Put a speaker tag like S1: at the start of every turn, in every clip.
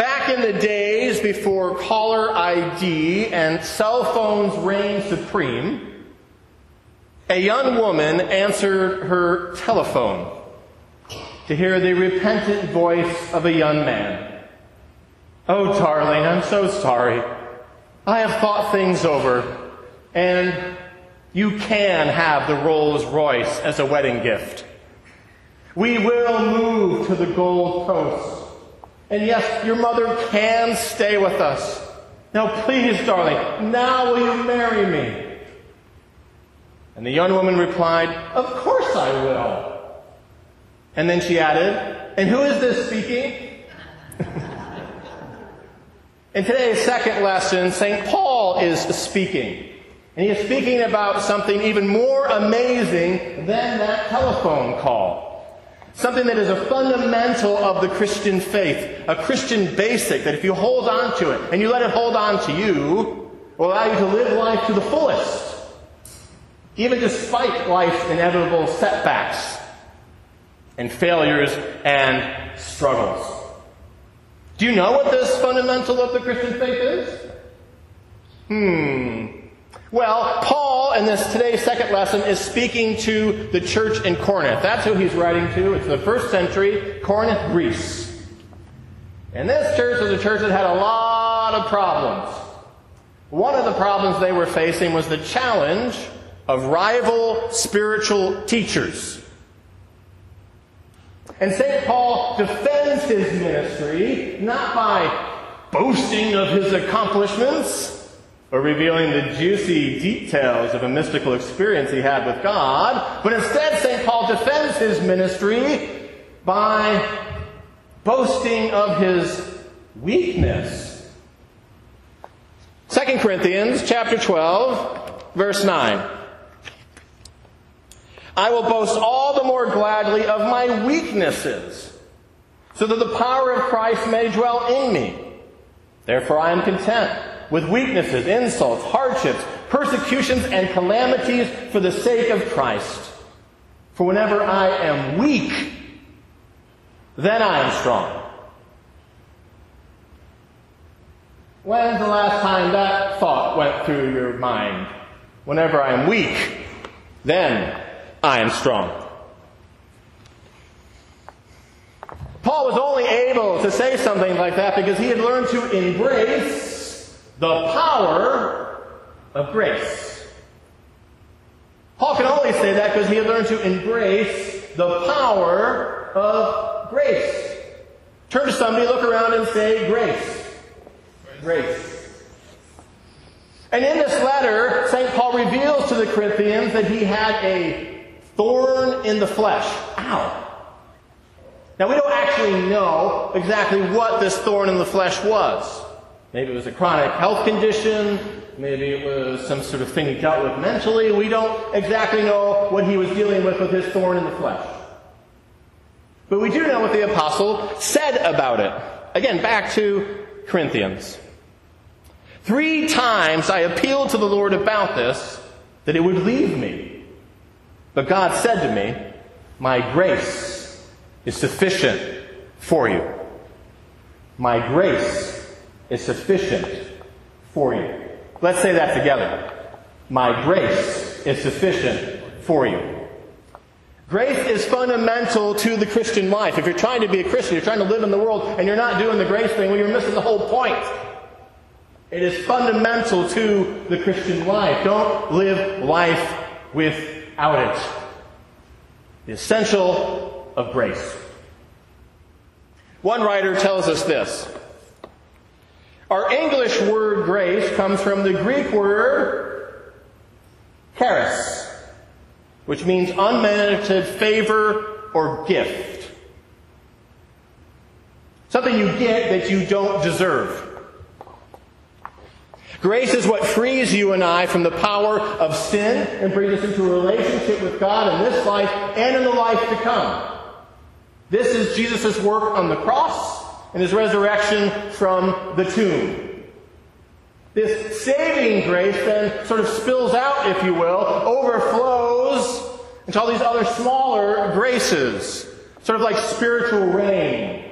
S1: Back in the days before caller ID and cell phones reigned supreme, a young woman answered her telephone to hear the repentant voice of a young man. Oh, darling, I'm so sorry. I have thought things over, and you can have the Rolls Royce as a wedding gift. We will move to the Gold Coast. And yes, your mother can stay with us. Now, please, darling, now will you marry me? And the young woman replied, Of course I will. And then she added, And who is this speaking? In today's second lesson, St. Paul is speaking. And he is speaking about something even more amazing than that telephone call. Something that is a fundamental of the Christian faith, a Christian basic that if you hold on to it and you let it hold on to you, will allow you to live life to the fullest, even despite life's inevitable setbacks and failures and struggles. Do you know what this fundamental of the Christian faith is? Hmm. Well, Paul in this today's second lesson is speaking to the church in Corinth. That's who he's writing to. It's the first century, Corinth, Greece. And this church was a church that had a lot of problems. One of the problems they were facing was the challenge of rival spiritual teachers. And St. Paul defends his ministry not by boasting of his accomplishments, or revealing the juicy details of a mystical experience he had with God, but instead St. Paul defends his ministry by boasting of his weakness. 2 Corinthians chapter 12, verse 9. I will boast all the more gladly of my weaknesses, so that the power of Christ may dwell in me. Therefore I am content with weaknesses, insults, hardships, persecutions, and calamities for the sake of Christ. For whenever I am weak, then I am strong. When's the last time that thought went through your mind? Whenever I am weak, then I am strong. Paul was only able to say something like that because he had learned to embrace the power of grace. Paul can only say that because he had learned to embrace the power of grace. Turn to somebody, look around, and say, Grace. Grace. And in this letter, St. Paul reveals to the Corinthians that he had a thorn in the flesh. Ow. Now, we don't actually know exactly what this thorn in the flesh was. Maybe it was a chronic health condition. Maybe it was some sort of thing he dealt with mentally. We don't exactly know what he was dealing with with his thorn in the flesh. But we do know what the apostle said about it. Again, back to Corinthians. Three times I appealed to the Lord about this, that it would leave me. But God said to me, My grace is sufficient for you. My grace is sufficient for you. Let's say that together. My grace is sufficient for you. Grace is fundamental to the Christian life. If you're trying to be a Christian, you're trying to live in the world, and you're not doing the grace thing, well, you're missing the whole point. It is fundamental to the Christian life. Don't live life without it. The essential of grace. One writer tells us this our English word grace comes from the Greek word charis, which means unmerited favor or gift. Something you get that you don't deserve. Grace is what frees you and I from the power of sin and brings us into a relationship with God in this life and in the life to come. This is Jesus' work on the cross and his resurrection from the tomb. This saving grace then sort of spills out, if you will, overflows into all these other smaller graces, sort of like spiritual rain,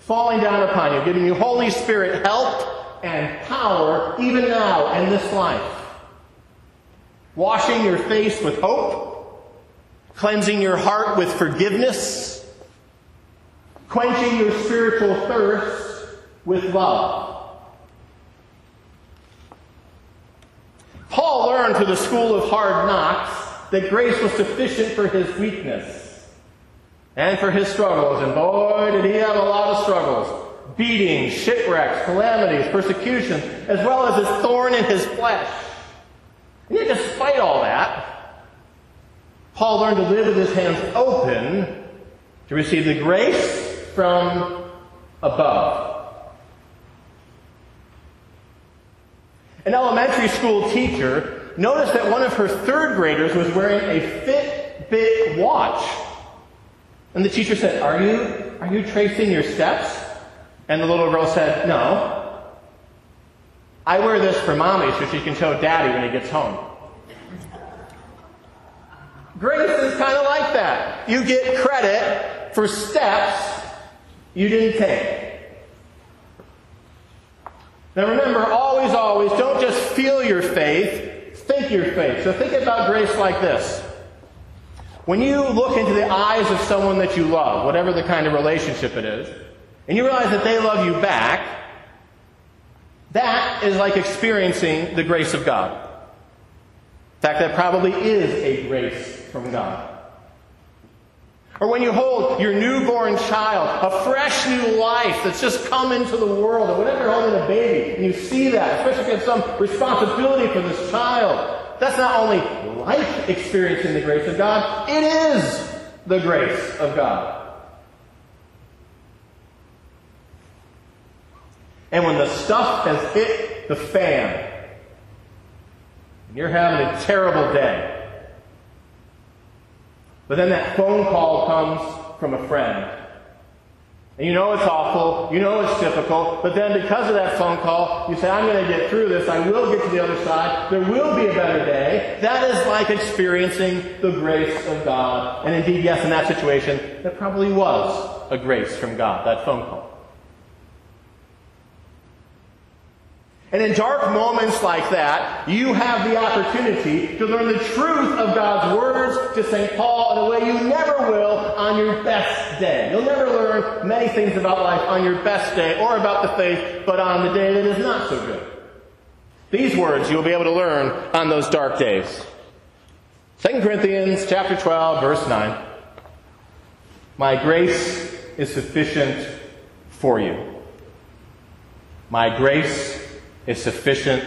S1: falling down upon you, giving you Holy Spirit help and power even now in this life. Washing your face with hope, cleansing your heart with forgiveness, quenching your spiritual thirst with love. Paul learned through the school of hard knocks that grace was sufficient for his weakness and for his struggles. And boy, did he have a lot of struggles. Beatings, shipwrecks, calamities, persecutions, as well as his thorn in his flesh. And yet, despite all that, Paul learned to live with his hands open to receive the grace from above. An elementary school teacher noticed that one of her third graders was wearing a Fitbit watch. And the teacher said, Are you, are you tracing your steps? And the little girl said, No. I wear this for mommy so she can show daddy when he gets home. Grace is kind of like that. You get credit for steps you didn't take. Now remember, always, always, don't just feel your faith, think your faith. So think about grace like this. When you look into the eyes of someone that you love, whatever the kind of relationship it is, and you realize that they love you back, that is like experiencing the grace of God. In fact, that probably is a grace from God. Or when you hold your newborn child, a fresh new life that's just come into the world, or whatever you're holding a baby, and you see that, especially if you have some responsibility for this child, that's not only life experiencing the grace of God, it is the grace of God. And when the stuff has hit the fan, and you're having a terrible day, but then that phone call comes from a friend. And you know it's awful, you know it's difficult, but then because of that phone call, you say, I'm going to get through this, I will get to the other side, there will be a better day. That is like experiencing the grace of God. And indeed, yes, in that situation, that probably was a grace from God, that phone call. And in dark moments like that, you have the opportunity to learn the truth of God's words to St. Paul in a way you never will on your best day. You'll never learn many things about life on your best day or about the faith, but on the day that is not so good. These words you'll be able to learn on those dark days. 2 Corinthians chapter 12, verse 9. My grace is sufficient for you. My grace is sufficient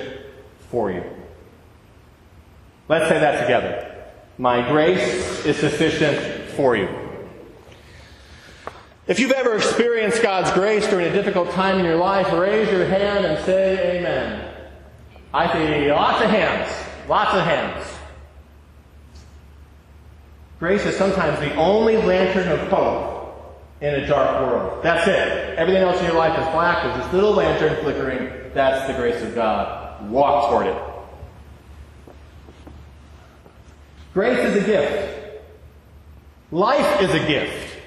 S1: for you. Let's say that together. My grace is sufficient for you. If you've ever experienced God's grace during a difficult time in your life, raise your hand and say amen. I see lots of hands. Lots of hands. Grace is sometimes the only lantern of hope in a dark world. That's it. Everything else in your life is black. There's this little lantern flickering that's the grace of God. Walk toward it. Grace is a gift. Life is a gift.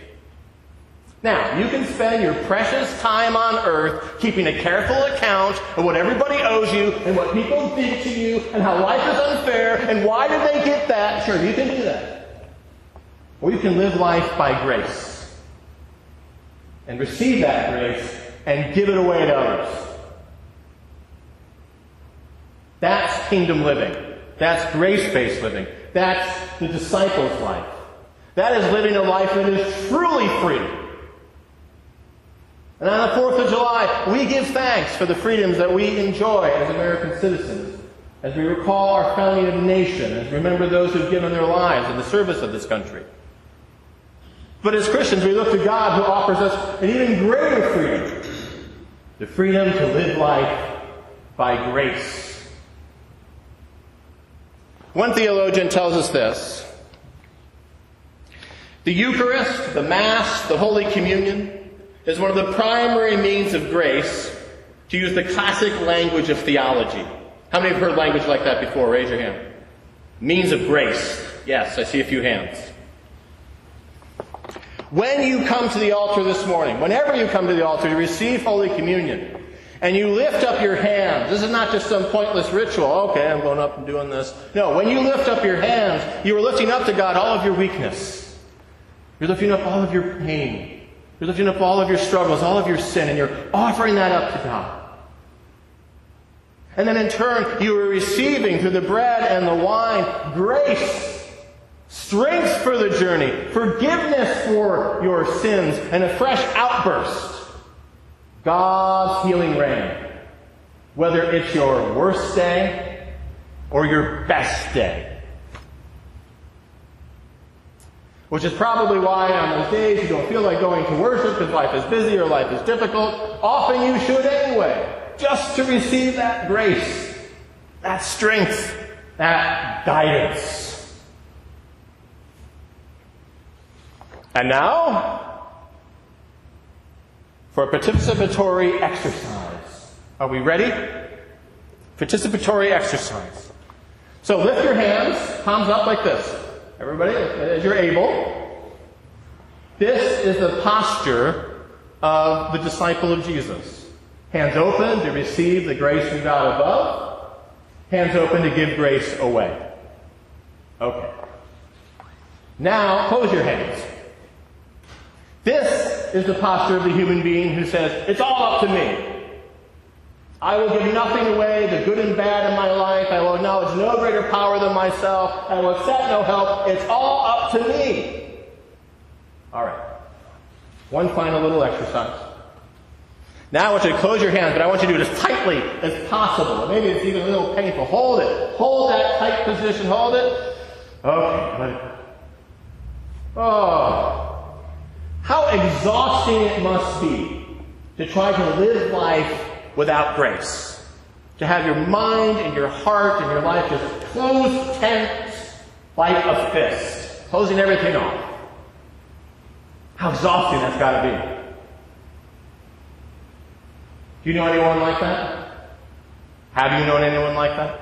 S1: Now, you can spend your precious time on earth keeping a careful account of what everybody owes you and what people did to you and how life is unfair and why did they get that. Sure, you can do that. Or you can live life by grace and receive that grace and give it away to others. Kingdom living. That's grace-based living. That's the disciples' life. That is living a life that is truly free. And on the 4th of July, we give thanks for the freedoms that we enjoy as American citizens, as we recall our founding of nation, as we remember those who've given their lives in the service of this country. But as Christians, we look to God who offers us an even greater freedom the freedom to live life by grace one theologian tells us this The Eucharist, the Mass, the Holy Communion is one of the primary means of grace, to use the classic language of theology. How many have heard language like that before? Raise your hand. Means of grace. Yes, I see a few hands. When you come to the altar this morning, whenever you come to the altar to receive Holy Communion, and you lift up your hands, this is not just some pointless ritual. Okay, I'm going up and doing this. No, when you lift up your hands, you are lifting up to God all of your weakness. You're lifting up all of your pain. You're lifting up all of your struggles, all of your sin, and you're offering that up to God. And then in turn, you are receiving through the bread and the wine grace, strength for the journey, forgiveness for your sins, and a fresh outburst. God's healing rain. Whether it's your worst day or your best day. Which is probably why on those days you don't feel like going to worship because life is busy or life is difficult. Often you should anyway just to receive that grace, that strength, that guidance. And now, for a participatory exercise. Are we ready? Participatory exercise. So lift your hands, palms up like this. Everybody, as you're able. This is the posture of the disciple of Jesus. Hands open to receive the grace from God above. Hands open to give grace away. Okay. Now, close your hands. This is the posture of the human being who says, It's all up to me. I will give nothing away, the good and bad in my life. I will acknowledge no greater power than myself. I will accept no help. It's all up to me. All right. One final little exercise. Now I want you to close your hands, but I want you to do it as tightly as possible. Maybe it's even a little painful. Hold it. Hold that tight position. Hold it. Okay, let it. Oh, exhausting it must be to try to live life without grace. To have your mind and your heart and your life just closed tense like a fist, closing everything off. How exhausting that's got to be. Do you know anyone like that? Have you known anyone like that?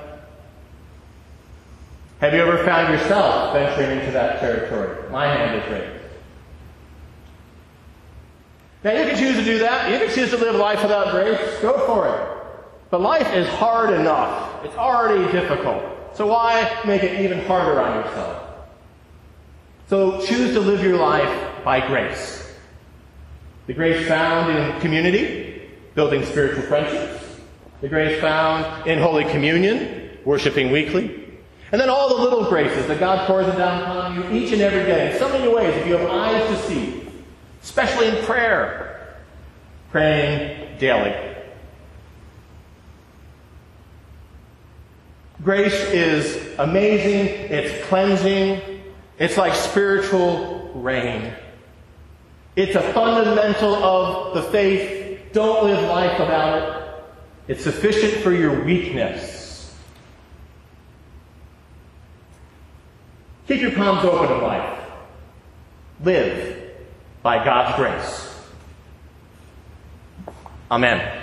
S1: Have you ever found yourself venturing into that territory? My hand is raised. Now you can choose to do that. You can choose to live life without grace. Go for it. But life is hard enough. It's already difficult. So why make it even harder on yourself? So choose to live your life by grace. The grace found in community, building spiritual friendships, the grace found in Holy Communion, worshiping weekly, and then all the little graces that God pours down upon you each and every day in so many ways if you have eyes to see, especially in prayer, praying daily. Grace is amazing, it's cleansing, it's like spiritual rain. It's a fundamental of the faith don't live life without it. It's sufficient for your weakness. Keep your palms open in life. Live by God's grace. Amen.